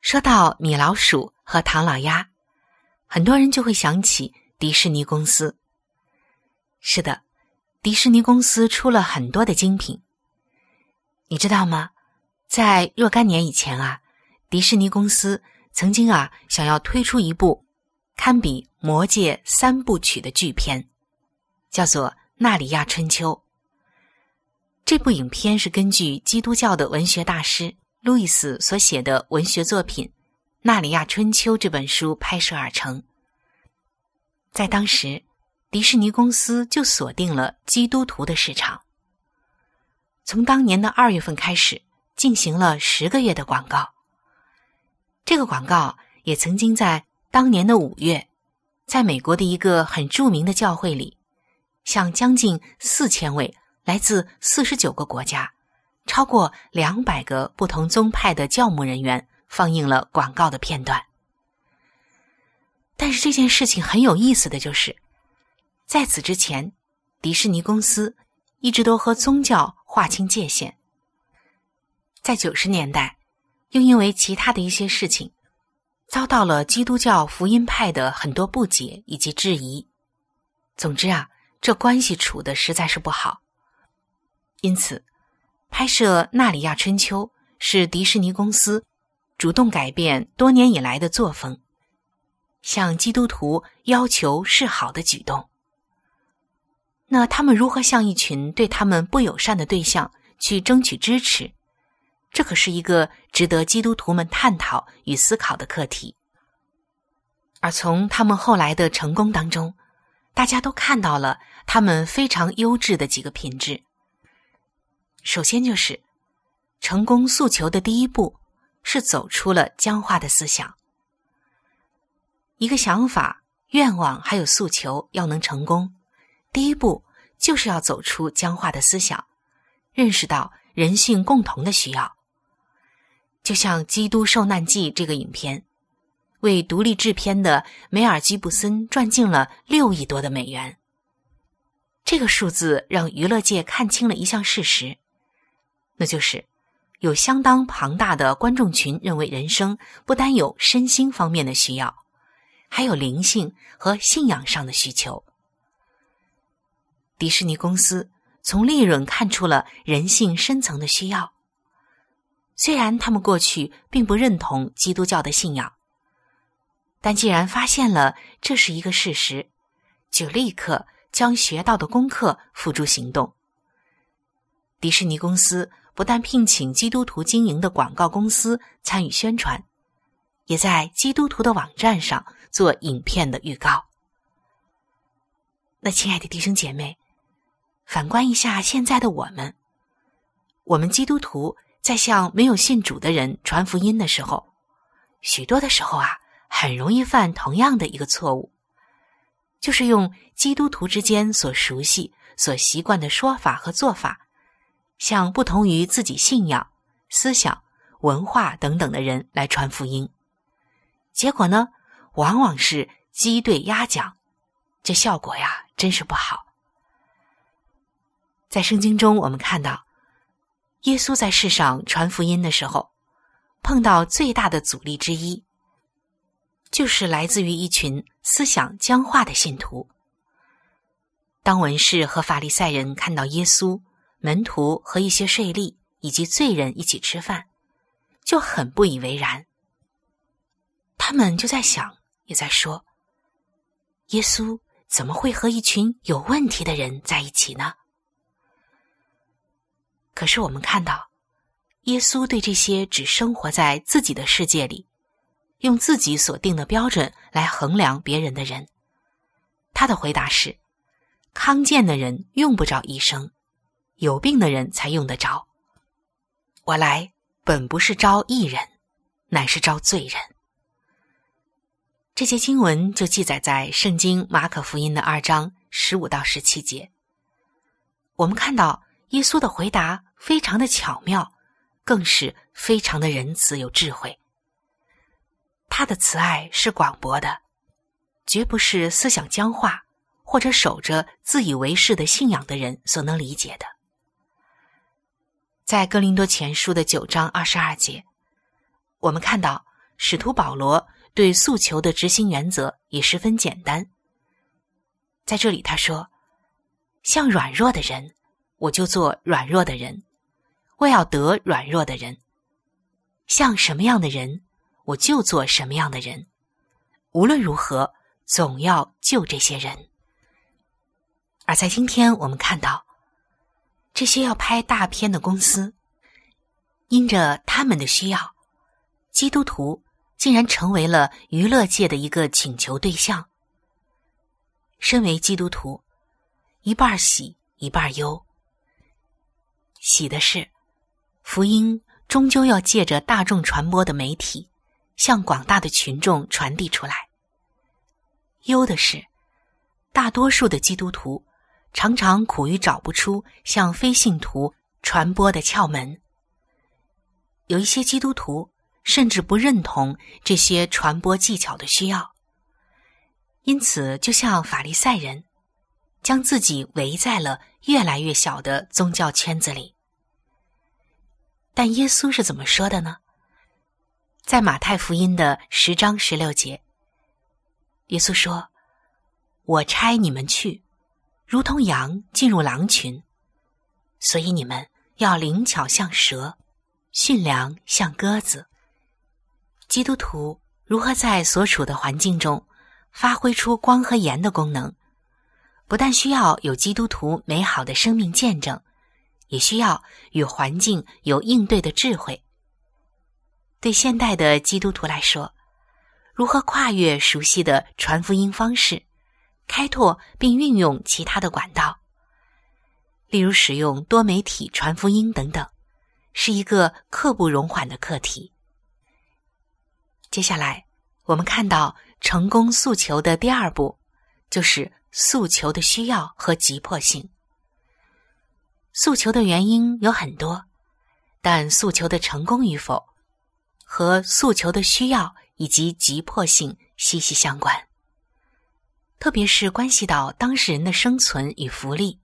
说到米老鼠和唐老鸭，很多人就会想起迪士尼公司。是的，迪士尼公司出了很多的精品。你知道吗？在若干年以前啊，迪士尼公司曾经啊想要推出一部。堪比《魔戒》三部曲的巨片，叫做《纳里亚春秋》。这部影片是根据基督教的文学大师路易斯所写的文学作品《纳里亚春秋》这本书拍摄而成。在当时，迪士尼公司就锁定了基督徒的市场。从当年的二月份开始，进行了十个月的广告。这个广告也曾经在。当年的五月，在美国的一个很著名的教会里，向将近四千位来自四十九个国家、超过两百个不同宗派的教牧人员放映了广告的片段。但是这件事情很有意思的就是，在此之前，迪士尼公司一直都和宗教划清界限。在九十年代，又因为其他的一些事情。遭到了基督教福音派的很多不解以及质疑。总之啊，这关系处的实在是不好。因此，拍摄《纳里亚春秋》是迪士尼公司主动改变多年以来的作风，向基督徒要求示好的举动。那他们如何向一群对他们不友善的对象去争取支持？这可是一个值得基督徒们探讨与思考的课题。而从他们后来的成功当中，大家都看到了他们非常优质的几个品质。首先就是成功诉求的第一步是走出了僵化的思想。一个想法、愿望还有诉求要能成功，第一步就是要走出僵化的思想，认识到人性共同的需要。就像《基督受难记》这个影片，为独立制片的梅尔吉布森赚进了六亿多的美元。这个数字让娱乐界看清了一项事实，那就是有相当庞大的观众群认为人生不单有身心方面的需要，还有灵性和信仰上的需求。迪士尼公司从利润看出了人性深层的需要。虽然他们过去并不认同基督教的信仰，但既然发现了这是一个事实，就立刻将学到的功课付诸行动。迪士尼公司不但聘请基督徒经营的广告公司参与宣传，也在基督徒的网站上做影片的预告。那亲爱的弟兄姐妹，反观一下现在的我们，我们基督徒。在向没有信主的人传福音的时候，许多的时候啊，很容易犯同样的一个错误，就是用基督徒之间所熟悉、所习惯的说法和做法，向不同于自己信仰、思想、文化等等的人来传福音。结果呢，往往是鸡对鸭讲，这效果呀，真是不好。在圣经中，我们看到，耶稣在世上传福音的时候，碰到最大的阻力之一，就是来自于一群思想僵化的信徒。当文士和法利赛人看到耶稣、门徒和一些税吏以及罪人一起吃饭，就很不以为然。他们就在想，也在说：耶稣怎么会和一群有问题的人在一起呢？可是我们看到，耶稣对这些只生活在自己的世界里，用自己所定的标准来衡量别人的人，他的回答是。康健的人用不着医生，有病的人才用得着。我来本不是招义人，乃是招罪人。这些经文就记载在圣经马可福音的二章十五到十七节。我们看到耶稣的回答非常的巧妙，更是非常的仁慈有智慧。他的慈爱是广博的，绝不是思想僵化。或者守着自以为是的信仰的人所能理解的，在哥林多前书的九章二十二节，我们看到使徒保罗对诉求的执行原则也十分简单。在这里他说：“像软弱的人，我就做软弱的人；我要得软弱的人。像什么样的人，我就做什么样的人。无论如何，总要救这些人。”而在今天，我们看到这些要拍大片的公司，因着他们的需要，基督徒竟然成为了娱乐界的一个请求对象。身为基督徒，一半喜一半忧。喜的是，福音终究要借着大众传播的媒体，向广大的群众传递出来；忧的是，大多数的基督徒。常常苦于找不出向非信徒传播的窍门。有一些基督徒甚至不认同这些传播技巧的需要，因此就像法利赛人，将自己围在了越来越小的宗教圈子里。但耶稣是怎么说的呢？在马太福音的十章十六节，耶稣说：“我差你们去。”如同羊进入狼群，所以你们要灵巧像蛇，驯良像鸽子。基督徒如何在所处的环境中发挥出光和盐的功能？不但需要有基督徒美好的生命见证，也需要与环境有应对的智慧。对现代的基督徒来说，如何跨越熟悉的传福音方式？开拓并运用其他的管道，例如使用多媒体传福音等等，是一个刻不容缓的课题。接下来，我们看到成功诉求的第二步，就是诉求的需要和急迫性。诉求的原因有很多，但诉求的成功与否，和诉求的需要以及急迫性息息相关。特别是关系到当事人的生存与福利，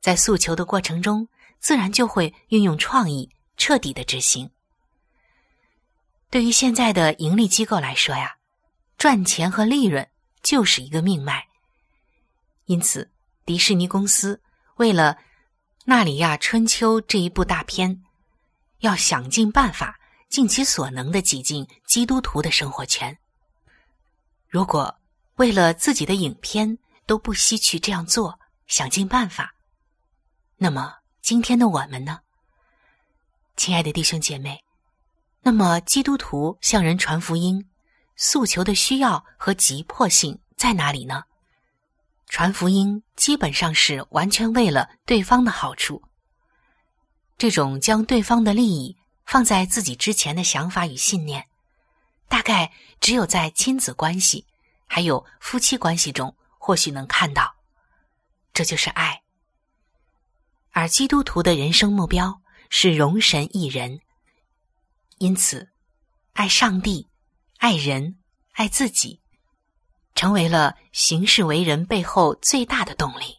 在诉求的过程中，自然就会运用创意，彻底的执行。对于现在的盈利机构来说呀，赚钱和利润就是一个命脉。因此，迪士尼公司为了《纳里亚春秋》这一部大片，要想尽办法，尽其所能的挤进基督徒的生活圈。如果为了自己的影片都不惜去这样做，想尽办法。那么今天的我们呢，亲爱的弟兄姐妹？那么基督徒向人传福音，诉求的需要和急迫性在哪里呢？传福音基本上是完全为了对方的好处。这种将对方的利益放在自己之前的想法与信念，大概只有在亲子关系。还有夫妻关系中，或许能看到，这就是爱。而基督徒的人生目标是容神一人，因此，爱上帝、爱人、爱自己，成为了行事为人背后最大的动力。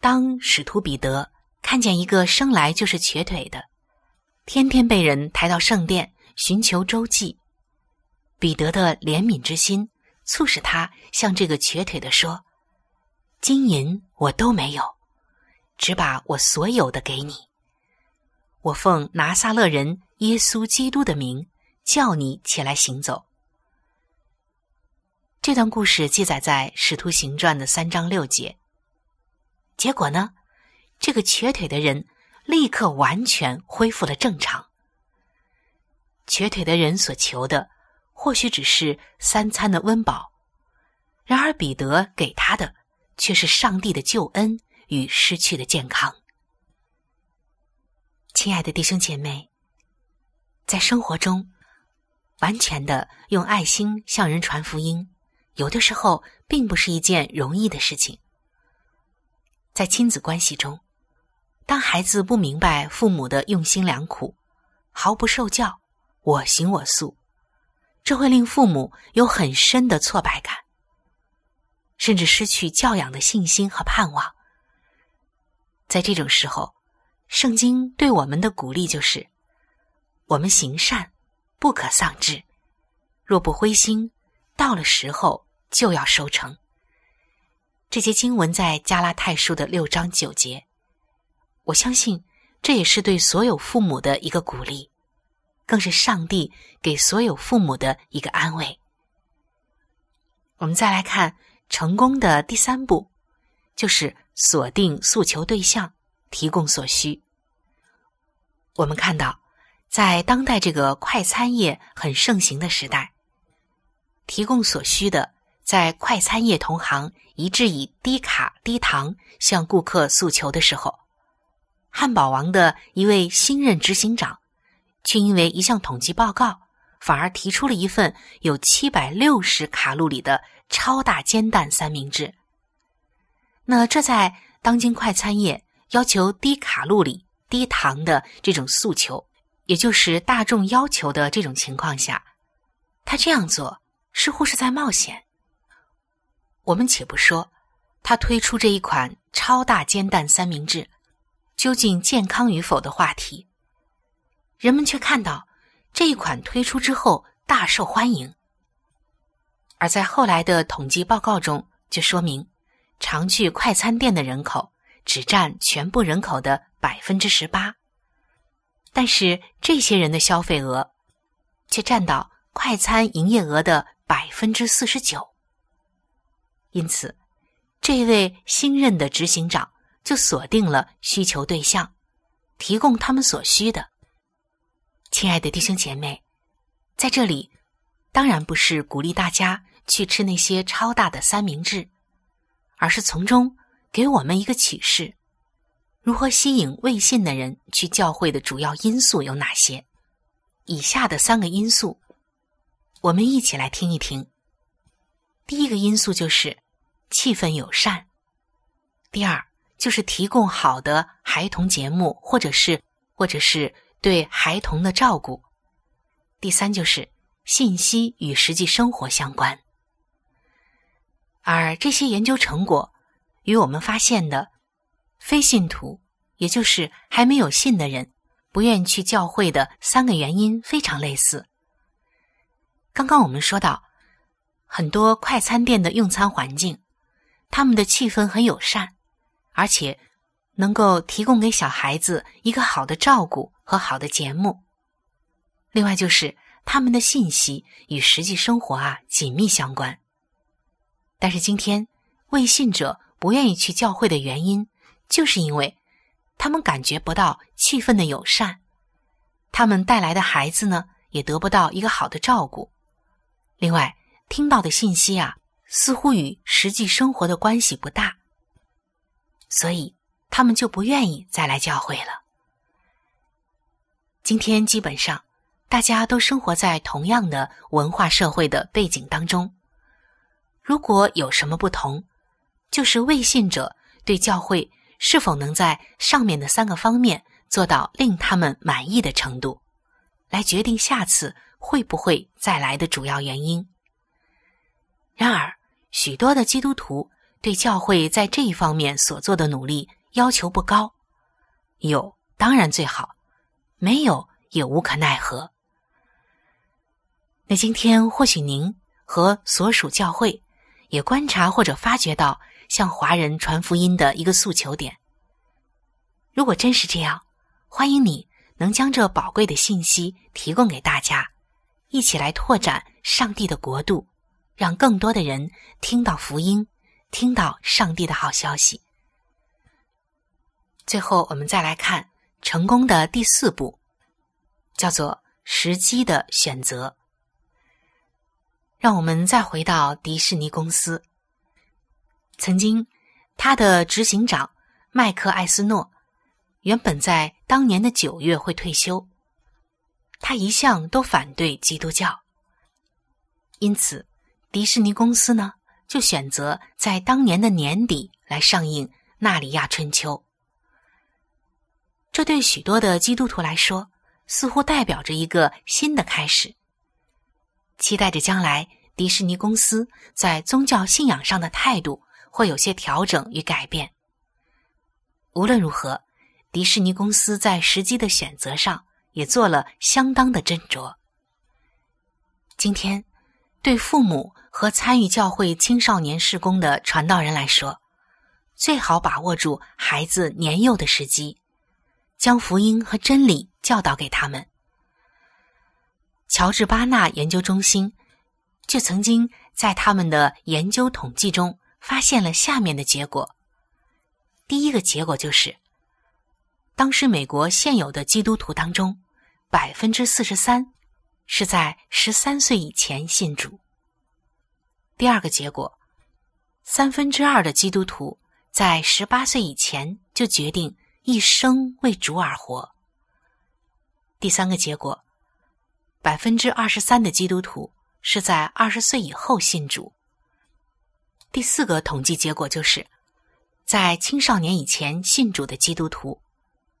当使徒彼得看见一个生来就是瘸腿的，天天被人抬到圣殿寻求周济，彼得的怜悯之心促使他向这个瘸腿的说：“金银我都没有，只把我所有的给你。我奉拿撒勒人耶稣基督的名，叫你起来行走。”这段故事记载在《使徒行传》的三章六节。结果呢，这个瘸腿的人立刻完全恢复了正常。瘸腿的人所求的或许只是三餐的温饱，然而彼得给他的却是上帝的救恩与失去的健康。亲爱的弟兄姐妹，在生活中，完全的用爱心向人传福音，有的时候并不是一件容易的事情。在亲子关系中，当孩子不明白父母的用心良苦，毫不受教，我行我素，这会令父母有很深的挫败感，甚至失去教养的信心和盼望。在这种时候，圣经对我们的鼓励就是：我们行善，不可丧志，若不灰心，到了时候就要收成。这些经文在加拉太书的六章九节，我相信这也是对所有父母的一个鼓励，更是上帝给所有父母的一个安慰。我们再来看成功的第三步，就是锁定诉求对象，提供所需。我们看到，在当代这个快餐业很盛行的时代，提供所需的。在快餐业同行一致以低卡低糖向顾客诉求的时候，汉堡王的一位新任执行长，却因为一项统计报告，反而提出了一份有七百六十卡路里的超大煎蛋三明治。那这在当今快餐业要求低卡路里、低糖的这种诉求，也就是大众要求的这种情况下，他这样做似乎是在冒险。我们且不说，他推出这一款超大煎蛋三明治究竟健康与否的话题，人们却看到这一款推出之后大受欢迎。而在后来的统计报告中，就说明常去快餐店的人口只占全部人口的百分之十八，但是这些人的消费额却占到快餐营业额的百分之四十九。因此，这位新任的执行长就锁定了需求对象，提供他们所需的。亲爱的弟兄姐妹，在这里，当然不是鼓励大家去吃那些超大的三明治，而是从中给我们一个启示：如何吸引未信的人去教会的主要因素有哪些？以下的三个因素，我们一起来听一听。第一个因素就是气氛友善，第二就是提供好的孩童节目，或者是或者是对孩童的照顾，第三就是信息与实际生活相关。而这些研究成果与我们发现的非信徒，也就是还没有信的人，不愿去教会的三个原因非常类似。刚刚我们说到。很多快餐店的用餐环境，他们的气氛很友善，而且能够提供给小孩子一个好的照顾和好的节目。另外，就是他们的信息与实际生活啊紧密相关。但是今天未信者不愿意去教会的原因，就是因为他们感觉不到气氛的友善，他们带来的孩子呢也得不到一个好的照顾。另外。听到的信息啊，似乎与实际生活的关系不大，所以他们就不愿意再来教会了。今天基本上大家都生活在同样的文化社会的背景当中，如果有什么不同，就是未信者对教会是否能在上面的三个方面做到令他们满意的程度，来决定下次会不会再来的主要原因。然而，许多的基督徒对教会在这一方面所做的努力要求不高，有当然最好，没有也无可奈何。那今天或许您和所属教会也观察或者发觉到向华人传福音的一个诉求点。如果真是这样，欢迎你能将这宝贵的信息提供给大家，一起来拓展上帝的国度，让更多的人听到福音，听到上帝的好消息。最后，我们再来看成功的第四步，叫做时机的选择。让我们再回到迪士尼公司。曾经，他的执行长麦克艾斯诺原本在当年的九月会退休。他一向都反对基督教，因此，迪士尼公司呢就选择在当年的年底来上映《纳里亚春秋》。这对许多的基督徒来说，似乎代表着一个新的开始。期待着将来迪士尼公司在宗教信仰上的态度会有些调整与改变。无论如何，迪士尼公司在时机的选择上也做了相当的斟酌。今天，对父母和参与教会青少年事工的传道人来说，最好把握住孩子年幼的时机，将福音和真理教导给他们。乔治巴纳研究中心就曾经在他们的研究统计中发现了下面的结果。第一个结果就是，当时美国现有的基督徒当中，百分之四十三是在十三岁以前信主。第二个结果，三分之二的基督徒在十八岁以前就决定一生为主而活。第三个结果。百分之二十三的基督徒是在二十岁以后信主。第四个统计结果就是，在青少年以前信主的基督徒，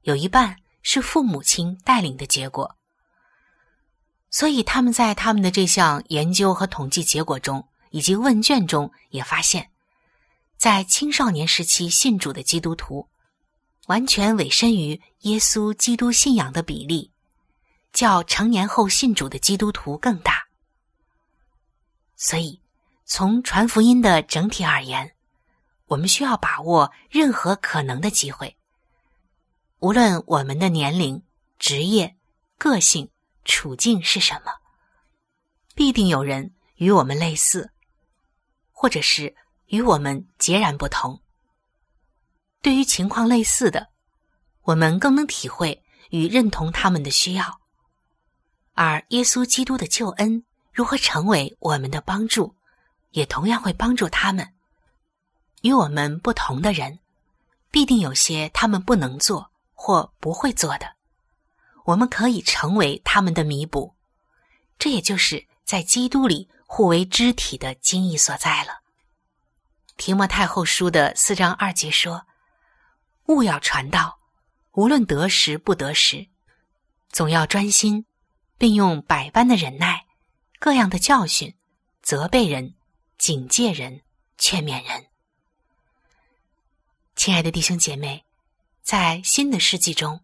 有一半是父母亲带领的结果。所以他们在他们的这项研究和统计结果中，以及问卷中也发现，在青少年时期信主的基督徒，完全委身于耶稣基督信仰的比例。较成年后信主的基督徒更大，所以从传福音的整体而言，我们需要把握任何可能的机会。无论我们的年龄、职业、个性、处境是什么，必定有人与我们类似，或者是与我们截然不同。对于情况类似的，我们更能体会与认同他们的需要。而耶稣基督的救恩如何成为我们的帮助，也同样会帮助他们。与我们不同的人，必定有些他们不能做或不会做的，我们可以成为他们的弥补。这也就是在基督里互为肢体的精义所在了。提摩太后书的四章二节说：“勿要传道，无论得时不得时，总要专心。”并用百般的忍耐，各样的教训，责备人，警戒人，劝勉人。亲爱的弟兄姐妹，在新的世纪中，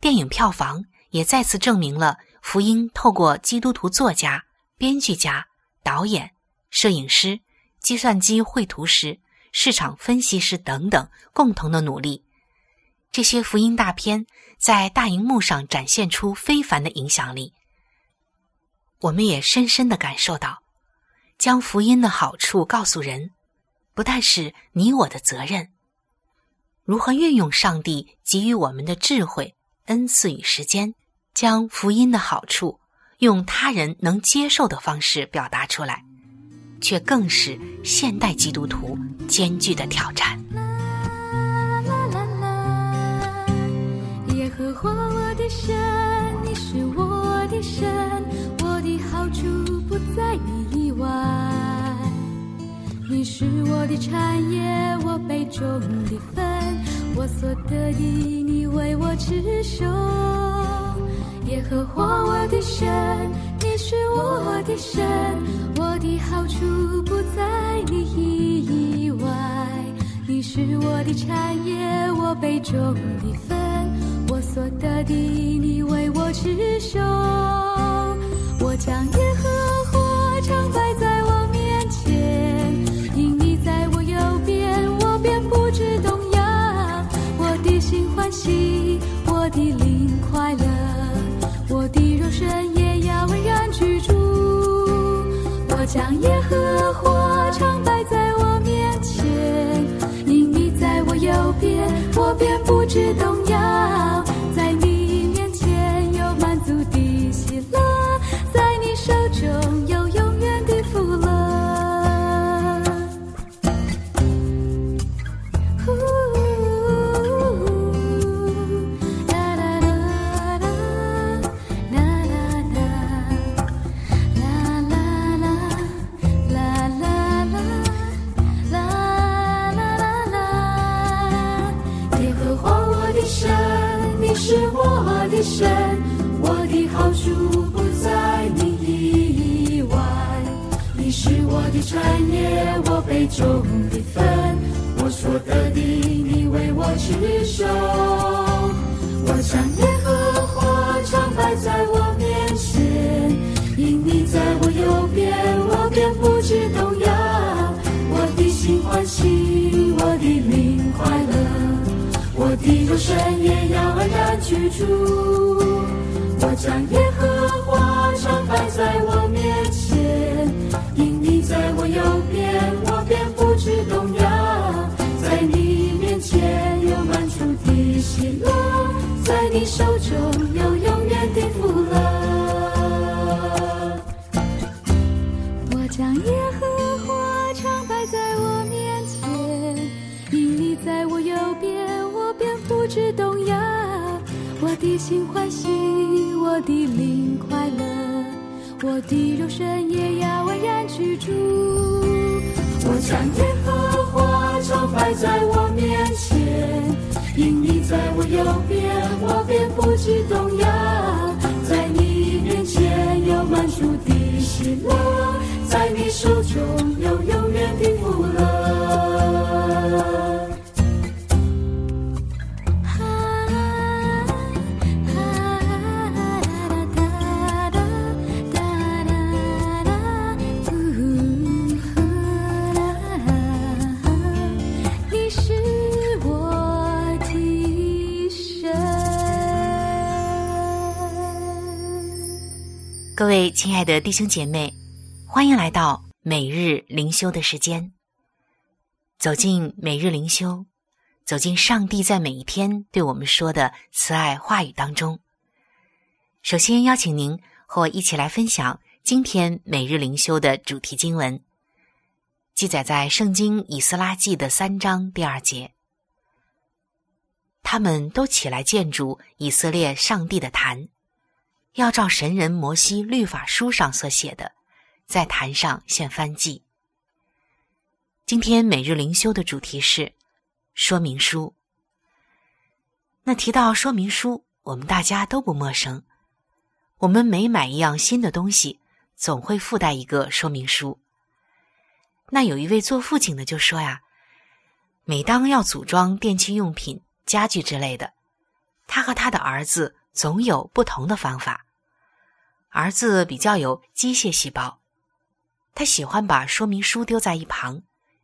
电影票房也再次证明了福音透过基督徒作家、编剧家、导演、摄影师、计算机绘图师、市场分析师等等共同的努力，这些福音大片在大荧幕上展现出非凡的影响力。我们也深深的感受到，将福音的好处告诉人，不但是你我的责任。如何运用上帝给予我们的智慧、恩赐与时间，将福音的好处用他人能接受的方式表达出来，却更是现代基督徒艰巨的挑战。你是我的产业，我杯中的分，我所得的，你为我持守。耶和华我的神，你是我的神，我的好处不在你以外。你是我的产业，我杯中的分，我所得的你为我持守。我将耶和将耶和华常摆在我面前，因你在我右边，我便不知动我的肉身也要安然居住。我将耶和华常摆在我面前，因你在我右边，我便不知动摇。在你面前有满足的喜乐，在你手中有心欢喜，我的灵快乐，我的肉身也要安然居住。我将耶和华常摆在我面前，因你在我右边，我便不知动摇。在你面前有满足的喜乐，在你手中有永远的福乐。位亲爱的弟兄姐妹，欢迎来到每日灵修的时间。走进每日灵修，走进上帝在每一天对我们说的慈爱话语当中。首先邀请您和我一起来分享今天每日灵修的主题经文，记载在《圣经以斯拉记》的三章第二节。他们都起来建筑以色列上帝的坛。要照神人摩西律法书上所写的，在坛上献燔祭。今天每日灵修的主题是说明书。那提到说明书，我们大家都不陌生。我们每买一样新的东西，总会附带一个说明书。那有一位做父亲的就说呀，每当要组装电器用品、家具之类的，他和他的儿子总有不同的方法。儿子比较有机械细胞，他喜欢把说明书丢在一旁，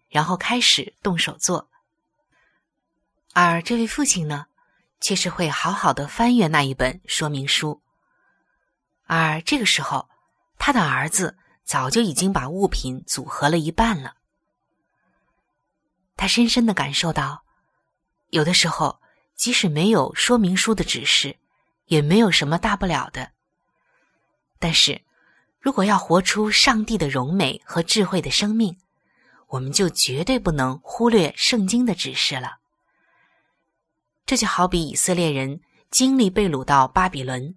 然后开始动手做。而这位父亲呢，却是会好好的翻阅那一本说明书。而这个时候，他的儿子早就已经把物品组合了一半了。他深深的感受到，有的时候即使没有说明书的指示，也没有什么大不了的。但是，如果要活出上帝的荣美和智慧的生命，我们就绝对不能忽略圣经的指示了。这就好比以色列人经历被掳到巴比伦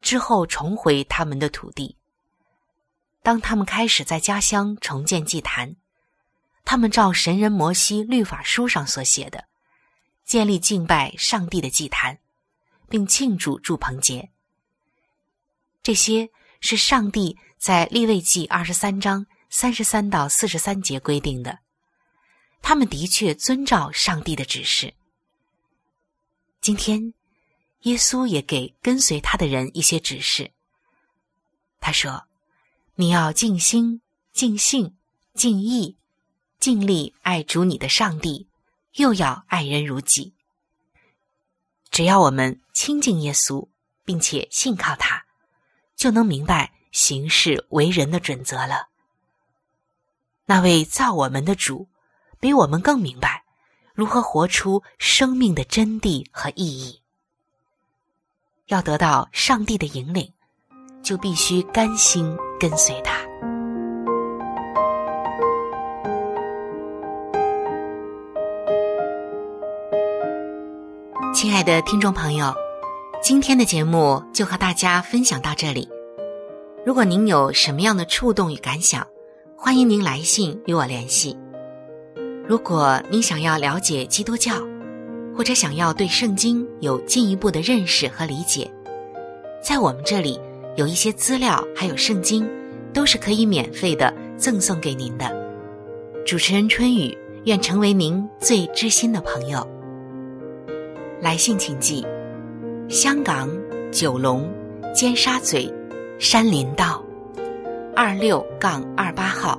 之后，重回他们的土地。当他们开始在家乡重建祭坛，他们照神人摩西律法书上所写的，建立敬拜上帝的祭坛，并庆祝祝棚节。这些是上帝在利未记二十三章三十三到四十三节规定的。他们的确遵照上帝的指示。今天，耶稣也给跟随他的人一些指示。他说：“你要尽心、尽性、尽意、尽力爱主你的上帝，又要爱人如己。”只要我们亲近耶稣，并且信靠他，就能明白行事为人的准则了。那位造我们的主，比我们更明白如何活出生命的真谛和意义。要得到上帝的引领，就必须甘心跟随他。亲爱的听众朋友，今天的节目就和大家分享到这里。如果您有什么样的触动与感想，欢迎您来信与我联系。如果您想要了解基督教，或者想要对圣经有进一步的认识和理解，在我们这里有一些资料，还有圣经，都是可以免费的赠送给您的。主持人春雨愿成为您最知心的朋友。来信请寄：香港九龙尖沙咀山林道二六杠二八号。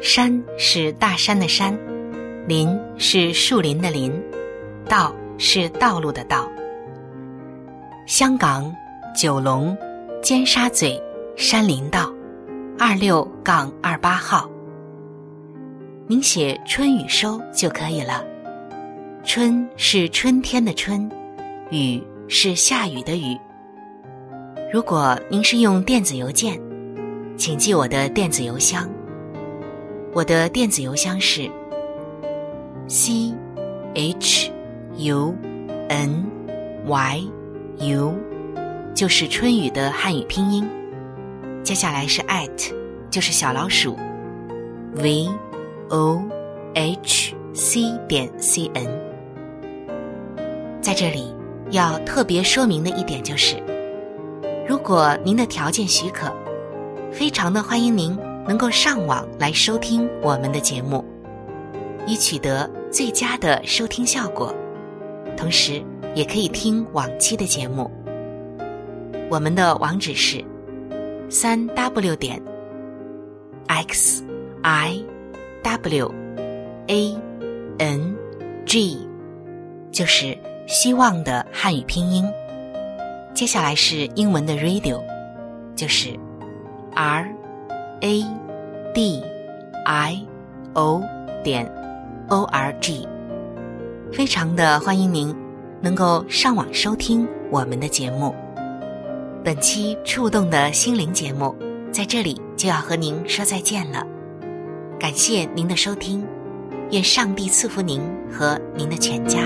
山是大山的山，林是树林的林，道是道路的道。香港九龙尖沙咀山林道二六杠二八号。您写春雨收就可以了。春是春天的春，雨是下雨的雨。如果您是用电子邮件，请记我的电子邮箱。我的电子邮箱是 c h u n y u，就是春雨的汉语拼音。接下来是 at，就是小老鼠 v o h c 点 c n。在这里要特别说明的一点就是，如果您的条件许可，非常的欢迎您能够上网来收听我们的节目，以取得最佳的收听效果。同时，也可以听往期的节目。我们的网址是三 w 点 x i w a n g，就是。希望的汉语拼音，接下来是英文的 radio，就是 r a d i o 点 o r g，非常的欢迎您能够上网收听我们的节目。本期触动的心灵节目在这里就要和您说再见了，感谢您的收听，愿上帝赐福您和您的全家。